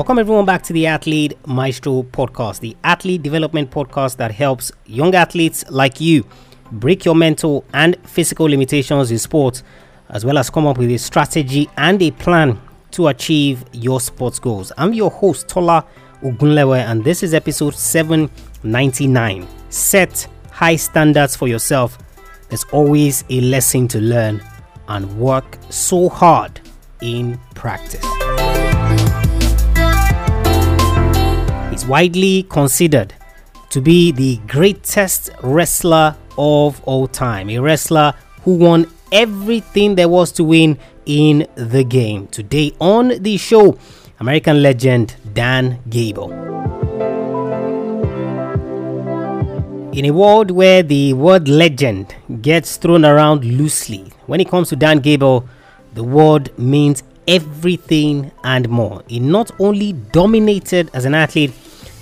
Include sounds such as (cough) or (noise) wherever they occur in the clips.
Welcome everyone back to the Athlete Maestro podcast, the athlete development podcast that helps young athletes like you break your mental and physical limitations in sport, as well as come up with a strategy and a plan to achieve your sports goals. I'm your host, Tola Ogunlewe, and this is episode 799. Set high standards for yourself. There's always a lesson to learn and work so hard in practice. is widely considered to be the greatest wrestler of all time, a wrestler who won everything there was to win in the game. Today on the show, American legend Dan Gable. In a world where the word legend gets thrown around loosely, when it comes to Dan Gable, the word means everything and more. He not only dominated as an athlete,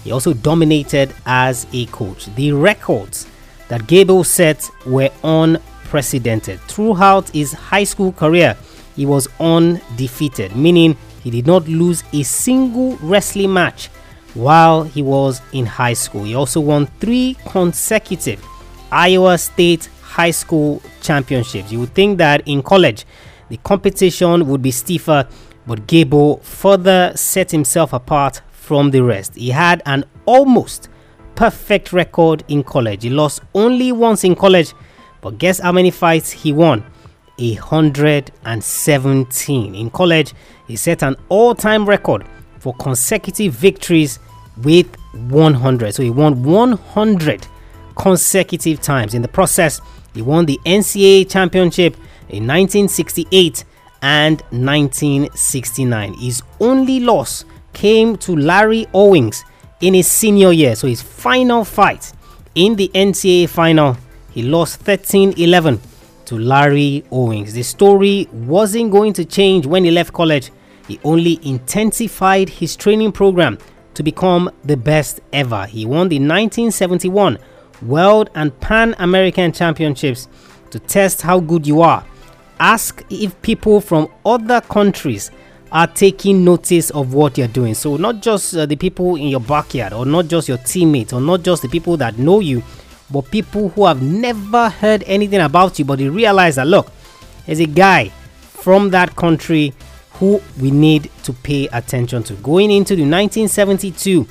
he also dominated as a coach. The records that Gable set were unprecedented. Throughout his high school career, he was undefeated, meaning he did not lose a single wrestling match while he was in high school. He also won three consecutive Iowa State high school championships. You would think that in college the competition would be stiffer, but Gable further set himself apart from the rest. He had an almost perfect record in college. He lost only once in college, but guess how many fights he won? 117. In college, he set an all time record for consecutive victories with 100. So he won 100 consecutive times. In the process, he won the NCAA championship in 1968 and 1969. His only loss came to Larry Owings in his senior year. So his final fight in the NCAA final, he lost 13 11 to Larry Owings. The story wasn't going to change when he left college. He only intensified his training program to become the best ever. He won the 1971 World and Pan American Championships to test how good you are. Ask if people from other countries are taking notice of what you're doing. So, not just uh, the people in your backyard, or not just your teammates, or not just the people that know you, but people who have never heard anything about you, but they realize that look, there's a guy from that country who we need to pay attention to. Going into the 1972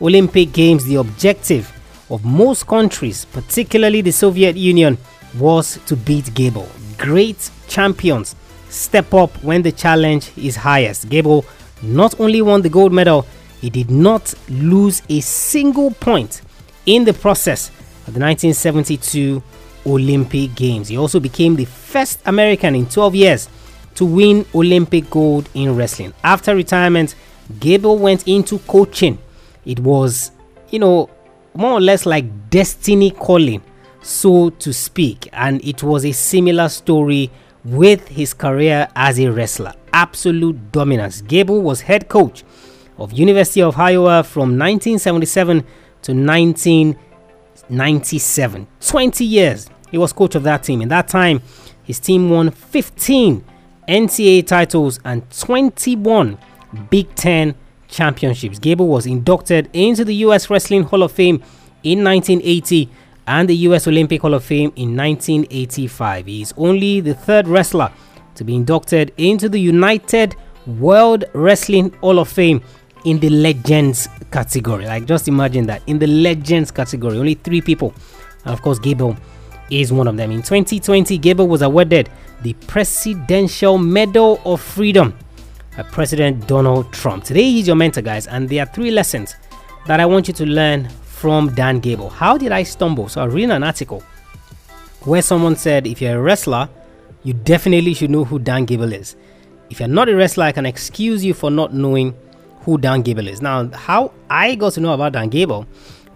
Olympic Games, the objective of most countries, particularly the Soviet Union, was to beat Gable. Great champions step up when the challenge is highest. Gable not only won the gold medal, he did not lose a single point in the process of the 1972 Olympic Games. He also became the first American in 12 years to win Olympic gold in wrestling. After retirement, Gable went into coaching. It was, you know, more or less like destiny calling, so to speak. And it was a similar story with his career as a wrestler. Absolute dominance. Gable was head coach of University of Iowa from 1977 to 1997. 20 years he was coach of that team. In that time, his team won 15 NCAA titles and 21 Big Ten championships. Gable was inducted into the U.S. Wrestling Hall of Fame in 1980 and the US Olympic Hall of Fame in 1985. He is only the third wrestler to be inducted into the United World Wrestling Hall of Fame in the Legends category. Like, just imagine that in the Legends category, only three people, and of course, Gable is one of them. In 2020, Gable was awarded the Presidential Medal of Freedom by President Donald Trump. Today, he's your mentor, guys, and there are three lessons that I want you to learn from Dan Gable. How did I stumble? So I read an article where someone said if you're a wrestler, you definitely should know who Dan Gable is. If you're not a wrestler, I can excuse you for not knowing who Dan Gable is. Now, how I got to know about Dan Gable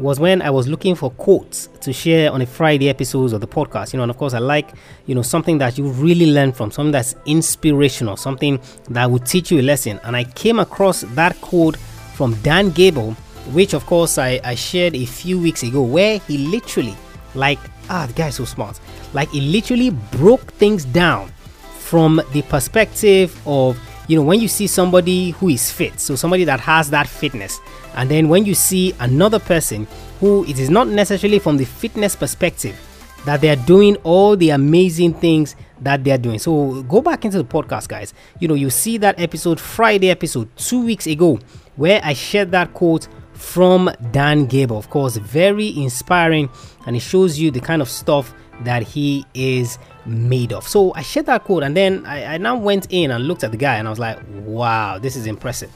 was when I was looking for quotes to share on a Friday episodes of the podcast. You know, and of course, I like you know something that you really learn from, something that's inspirational, something that will teach you a lesson. And I came across that quote from Dan Gable which of course I, I shared a few weeks ago, where he literally, like, ah, the guy's so smart, like, he literally broke things down from the perspective of you know, when you see somebody who is fit, so somebody that has that fitness, and then when you see another person who it is not necessarily from the fitness perspective that they are doing all the amazing things that they are doing. So go back into the podcast, guys. You know, you see that episode, Friday episode, two weeks ago, where I shared that quote from Dan Gable. Of course, very inspiring, and it shows you the kind of stuff that he is made of. So I shared that quote, and then I, I now went in and looked at the guy, and I was like, wow, this is impressive.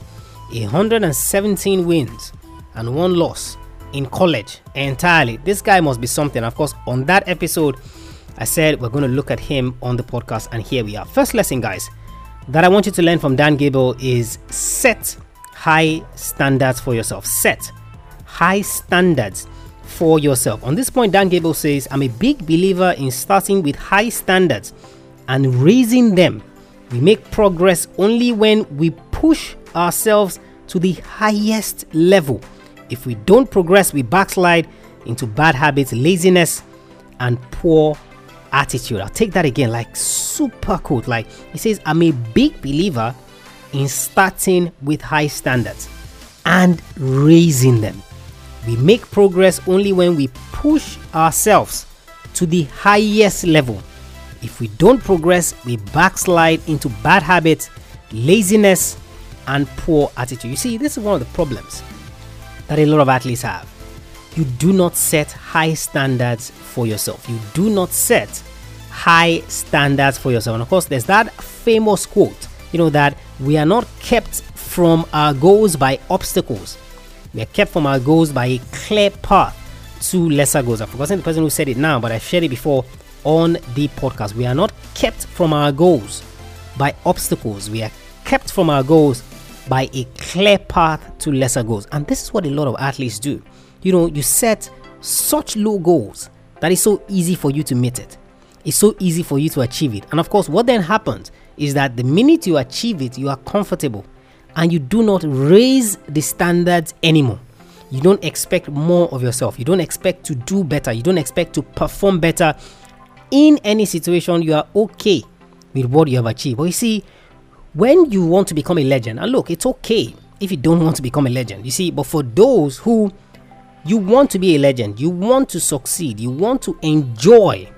117 wins and one loss in college entirely. This guy must be something. Of course, on that episode, I said we're going to look at him on the podcast, and here we are. First lesson, guys, that I want you to learn from Dan Gable is set high standards for yourself. Set high standards for yourself. On this point, Dan Gable says, I'm a big believer in starting with high standards and raising them. We make progress only when we push ourselves to the highest level. If we don't progress, we backslide into bad habits, laziness, and poor attitude. I'll take that again, like super cool. Like he says, I'm a big believer in starting with high standards and raising them. We make progress only when we push ourselves to the highest level. If we don't progress, we backslide into bad habits, laziness, and poor attitude. You see, this is one of the problems that a lot of athletes have. You do not set high standards for yourself. You do not set high standards for yourself. And of course, there's that famous quote, you know, that we are not kept from our goals by obstacles. We are kept from our goals by a clear path to lesser goals. I've forgotten the person who said it now, but I've shared it before on the podcast. We are not kept from our goals by obstacles. We are kept from our goals by a clear path to lesser goals. And this is what a lot of athletes do. You know, you set such low goals that it's so easy for you to meet it. It's so easy for you to achieve it. And of course, what then happens is that the minute you achieve it, you are comfortable and you do not raise the standards anymore. You don't expect more of yourself. You don't expect to do better. You don't expect to perform better in any situation. You are okay with what you have achieved. But you see, when you want to become a legend, and look, it's okay if you don't want to become a legend, you see, but for those who you want to be a legend, you want to succeed, you want to enjoy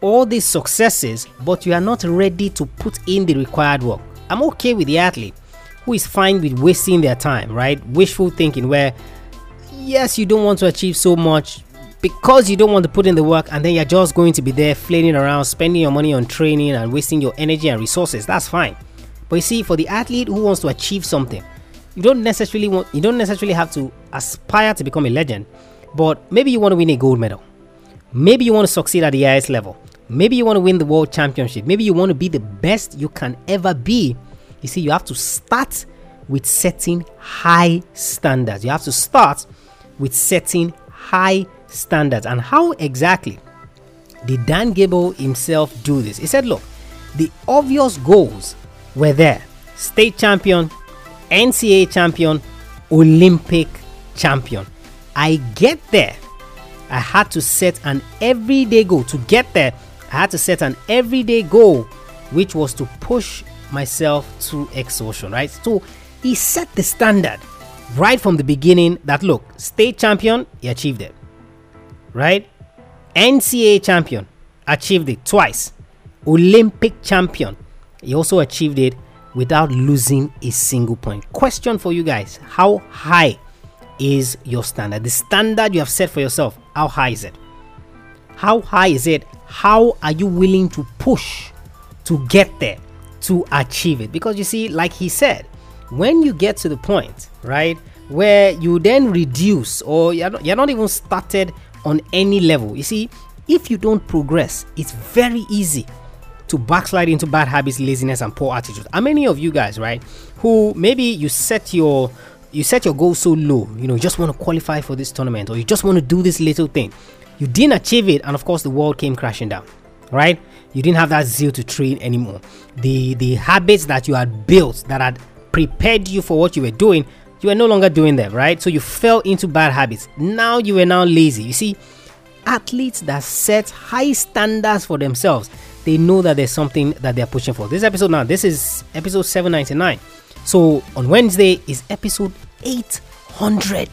all these successes, but you are not ready to put in the required work. I'm okay with the athlete who is fine with wasting their time, right? Wishful thinking, where yes, you don't want to achieve so much because you don't want to put in the work, and then you're just going to be there flailing around, spending your money on training and wasting your energy and resources. That's fine. But you see, for the athlete who wants to achieve something, you don't necessarily want you don't necessarily have to aspire to become a legend, but maybe you want to win a gold medal. Maybe you want to succeed at the highest level. Maybe you want to win the world championship. Maybe you want to be the best you can ever be. You see, you have to start with setting high standards. You have to start with setting high standards. And how exactly did Dan Gable himself do this? He said, Look, the obvious goals were there state champion, NCAA champion, Olympic champion. I get there. I had to set an everyday goal. To get there, I had to set an everyday goal, which was to push myself to exhaustion, right? So he set the standard right from the beginning that look, state champion, he achieved it, right? NCAA champion, achieved it twice. Olympic champion, he also achieved it without losing a single point. Question for you guys How high is your standard? The standard you have set for yourself, how high is it? How high is it? How are you willing to push to get there, to achieve it? Because you see, like he said, when you get to the point, right, where you then reduce or you're not, you're not even started on any level, you see, if you don't progress, it's very easy to backslide into bad habits, laziness, and poor attitude. How many of you guys, right, who maybe you set your you set your goal so low, you know, you just want to qualify for this tournament, or you just want to do this little thing, you didn't achieve it, and of course the world came crashing down, right? You didn't have that zeal to train anymore. The the habits that you had built that had prepared you for what you were doing, you were no longer doing them, right? So you fell into bad habits. Now you were now lazy. You see, athletes that set high standards for themselves they know that there's something that they're pushing for. This episode now, this is episode 799. So on Wednesday is episode 800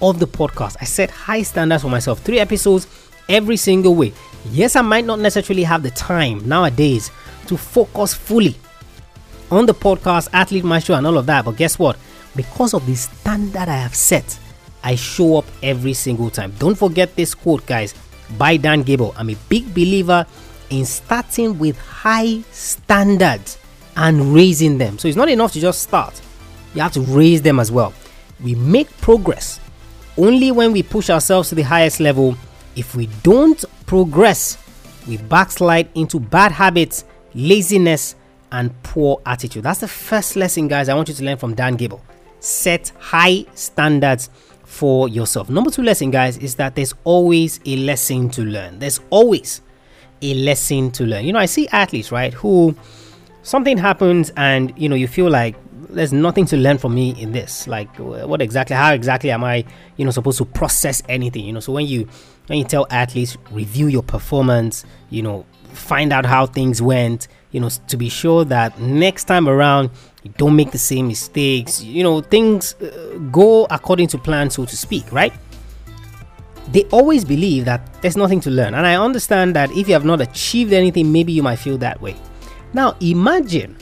of the podcast. I set high standards for myself. Three episodes every single week. Yes, I might not necessarily have the time nowadays to focus fully on the podcast, Athlete Maestro, and all of that. But guess what? Because of the standard I have set, I show up every single time. Don't forget this quote, guys, by Dan Gable. I'm a big believer in starting with high standards and raising them. So it's not enough to just start, you have to raise them as well. We make progress only when we push ourselves to the highest level. If we don't progress, we backslide into bad habits, laziness, and poor attitude. That's the first lesson, guys, I want you to learn from Dan Gable. Set high standards for yourself. Number two lesson, guys, is that there's always a lesson to learn. There's always a lesson to learn. You know, I see athletes, right, who something happens and, you know, you feel like there's nothing to learn from me in this. Like, what exactly, how exactly am I, you know, supposed to process anything? You know, so when you, when you tell athletes, review your performance, you know, find out how things went, you know, to be sure that next time around you don't make the same mistakes, you know, things uh, go according to plan, so to speak, right? they always believe that there's nothing to learn. And I understand that if you have not achieved anything, maybe you might feel that way. Now, imagine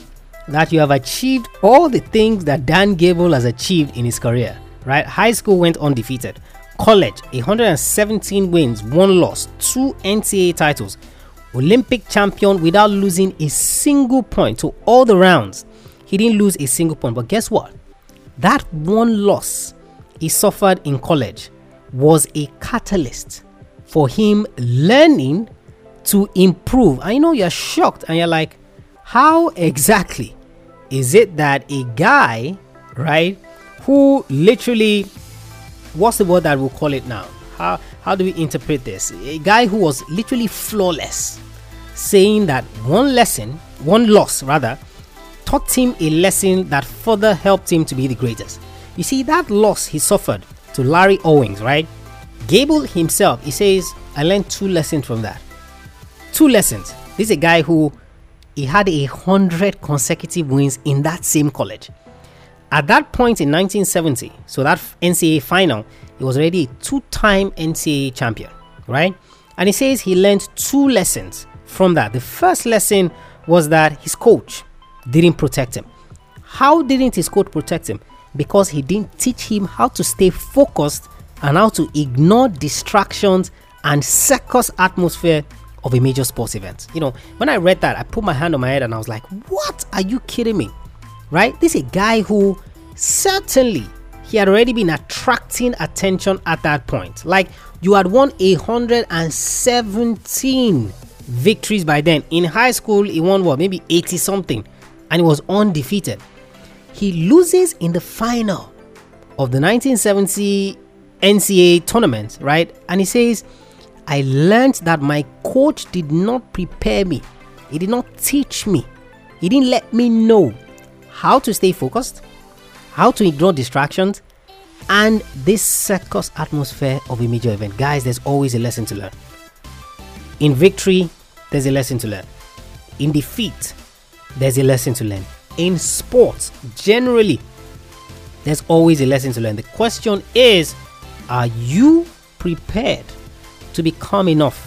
that you have achieved all the things that Dan Gable has achieved in his career, right? High school went undefeated, college, 117 wins, one loss, two NCAA titles, Olympic champion without losing a single point to all the rounds. He didn't lose a single point, but guess what? That one loss he suffered in college was a catalyst for him learning to improve. I know you're shocked and you're like, how exactly is it that a guy, right, who literally, what's the word that we'll call it now? How, how do we interpret this? A guy who was literally flawless, saying that one lesson, one loss rather, taught him a lesson that further helped him to be the greatest. You see, that loss he suffered to Larry Owings, right? Gable himself, he says, I learned two lessons from that. Two lessons. This is a guy who he had a hundred consecutive wins in that same college. At that point in 1970, so that NCAA final, he was already a two-time NCAA champion, right? And he says he learned two lessons from that. The first lesson was that his coach didn't protect him. How didn't his coach protect him? because he didn't teach him how to stay focused and how to ignore distractions and circus atmosphere of a major sports event. You know, when I read that, I put my hand on my head and I was like, what? Are you kidding me? Right? This is a guy who certainly he had already been attracting attention at that point. Like you had won 117 victories by then. In high school, he won what, maybe 80 something, and he was undefeated he loses in the final of the 1970 NCAA tournament, right? And he says, I learned that my coach did not prepare me, he did not teach me, he didn't let me know how to stay focused, how to ignore distractions, and this circus atmosphere of a major event. Guys, there's always a lesson to learn. In victory, there's a lesson to learn. In defeat, there's a lesson to learn in sports generally there's always a lesson to learn the question is are you prepared to become enough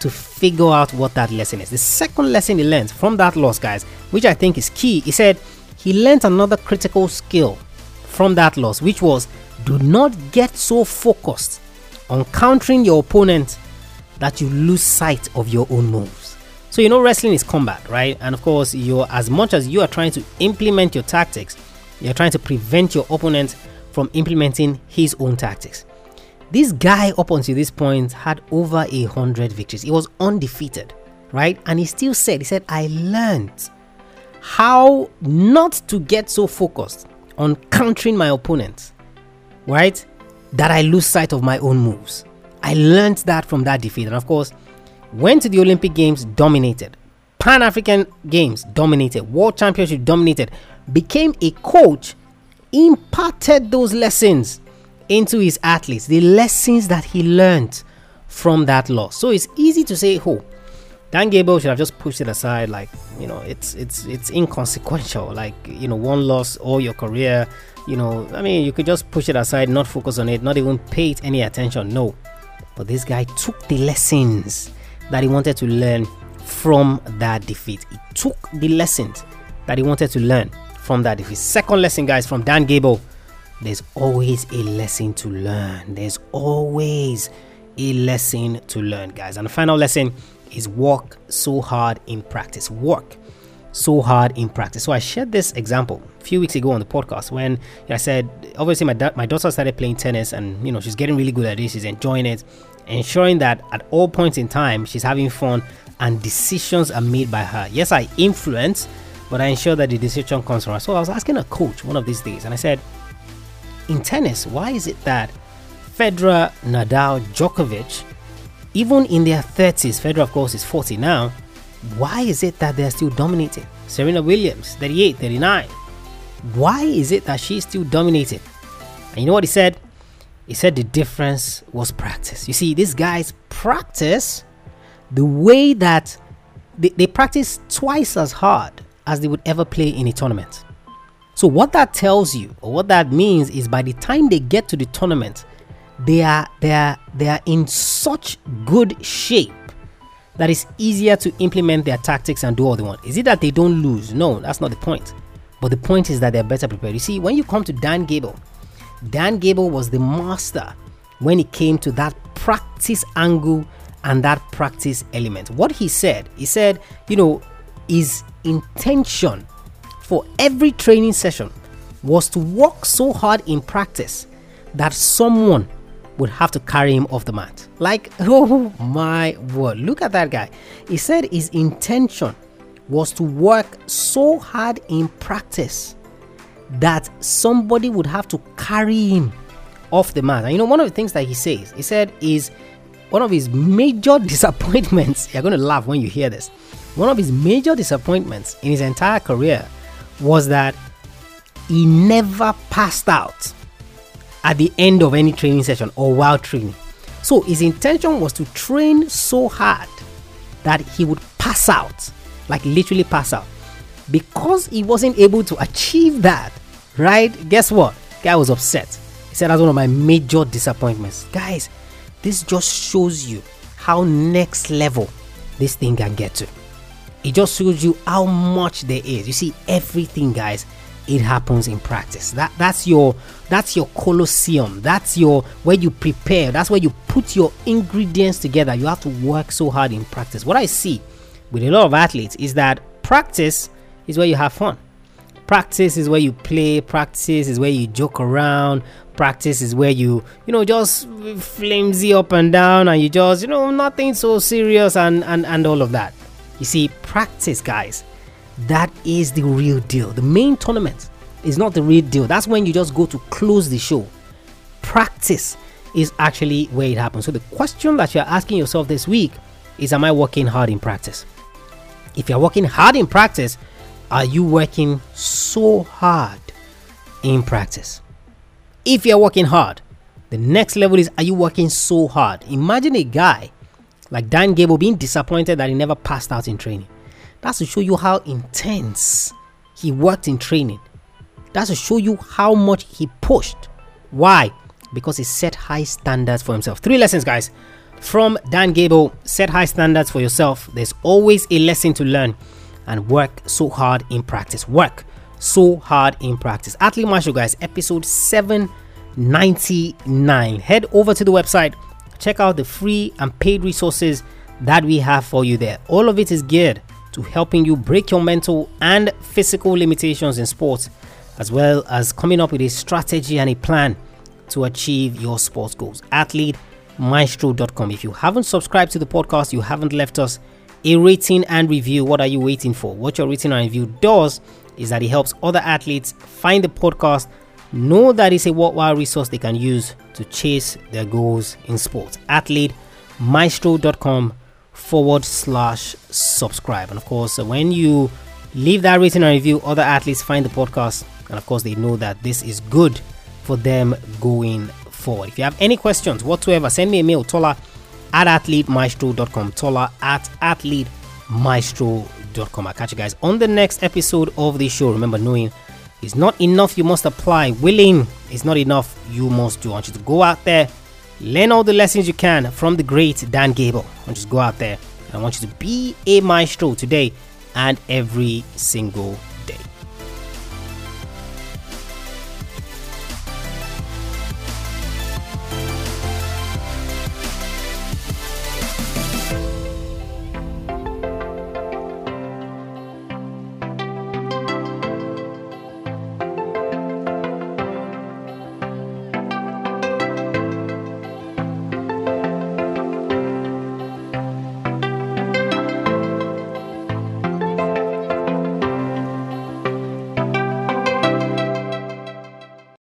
to figure out what that lesson is the second lesson he learned from that loss guys which i think is key he said he learned another critical skill from that loss which was do not get so focused on countering your opponent that you lose sight of your own moves so you know wrestling is combat, right? And of course, you're as much as you are trying to implement your tactics, you're trying to prevent your opponent from implementing his own tactics. This guy up until this point had over a hundred victories. He was undefeated, right? And he still said, he said, I learned how not to get so focused on countering my opponent, right? That I lose sight of my own moves. I learned that from that defeat. And of course, went to the Olympic Games, dominated. Pan African Games, dominated. World Championship, dominated. Became a coach, imparted those lessons into his athletes, the lessons that he learned from that loss. So it's easy to say, oh, Dan Gable should have just pushed it aside, like you know, it's it's it's inconsequential. Like you know, one loss all your career. You know, I mean, you could just push it aside, not focus on it, not even pay it any attention. No, but this guy took the lessons that he wanted to learn from that defeat. He took the lessons that he wanted to learn from that defeat. Second lesson, guys, from Dan Gable. There's always a lesson to learn. There's always a lesson to learn, guys. And the final lesson is work so hard in practice. Work so hard in practice. So I shared this example a few weeks ago on the podcast when I said, obviously my da- my daughter started playing tennis and you know she's getting really good at it. She's enjoying it, ensuring that at all points in time she's having fun and decisions are made by her. Yes, I influence, but I ensure that the decision comes from her. So I was asking a coach one of these days, and I said, in tennis, why is it that Federer, Nadal, Djokovic even in their 30s, Federer, of course, is 40 now. Why is it that they're still dominating? Serena Williams, 38, 39. Why is it that she's still dominating? And you know what he said? He said the difference was practice. You see, these guys practice the way that they, they practice twice as hard as they would ever play in a tournament. So, what that tells you, or what that means, is by the time they get to the tournament, they are they are they are in such good shape that it's easier to implement their tactics and do all they want. Is it that they don't lose? No, that's not the point. But the point is that they're better prepared. You see, when you come to Dan Gable, Dan Gable was the master when it came to that practice angle and that practice element. What he said, he said, you know, his intention for every training session was to work so hard in practice that someone would have to carry him off the mat. Like, (laughs) oh my word, look at that guy. He said his intention was to work so hard in practice that somebody would have to carry him off the mat. And you know, one of the things that he says, he said, is one of his major (laughs) disappointments. You're going to laugh when you hear this. One of his major disappointments in his entire career was that he never passed out at the end of any training session or while training. So his intention was to train so hard that he would pass out, like literally pass out. Because he wasn't able to achieve that, right? Guess what? Guy was upset. He said that's one of my major disappointments. Guys, this just shows you how next level this thing can get to. It just shows you how much there is. You see, everything, guys, it happens in practice. That that's your that's your colosseum. That's your where you prepare. That's where you put your ingredients together. You have to work so hard in practice. What i see with a lot of athletes is that practice is where you have fun. Practice is where you play. Practice is where you joke around. Practice is where you you know just flimsy up and down and you just you know nothing so serious and and and all of that you see practice guys that is the real deal. The main tournament is not the real deal. That's when you just go to close the show. Practice is actually where it happens. So the question that you're asking yourself this week is Am I working hard in practice? If you're working hard in practice, are you working so hard in practice? If you're working hard, the next level is Are you working so hard? Imagine a guy like Dan Gable being disappointed that he never passed out in training. That's to show you how intense he worked in training. That's to show you how much he pushed. Why? Because he set high standards for himself. Three lessons, guys. From Dan Gable, set high standards for yourself. There's always a lesson to learn and work so hard in practice. Work so hard in practice. Athlete Maestro, guys, episode 799. Head over to the website, check out the free and paid resources that we have for you there. All of it is geared to helping you break your mental and physical limitations in sports, as well as coming up with a strategy and a plan to achieve your sports goals. AthleteMaestro.com. If you haven't subscribed to the podcast, you haven't left us a rating and review, what are you waiting for? What your rating and review does is that it helps other athletes find the podcast, know that it's a worthwhile resource they can use to chase their goals in sports. AthleteMaestro.com forward slash subscribe. And of course, when you leave that rating and review, other athletes find the podcast, and of course, they know that this is good for them going forward. If you have any questions whatsoever, send me a mail, Tola at athletemaestro.com. Tola at athletemaestro.com maestro.com. I'll catch you guys on the next episode of the show. Remember, knowing is not enough, you must apply. Willing is not enough, you must do. I want you to go out there, learn all the lessons you can from the great Dan Gable. I want you to go out there. I want you to be a maestro today and every single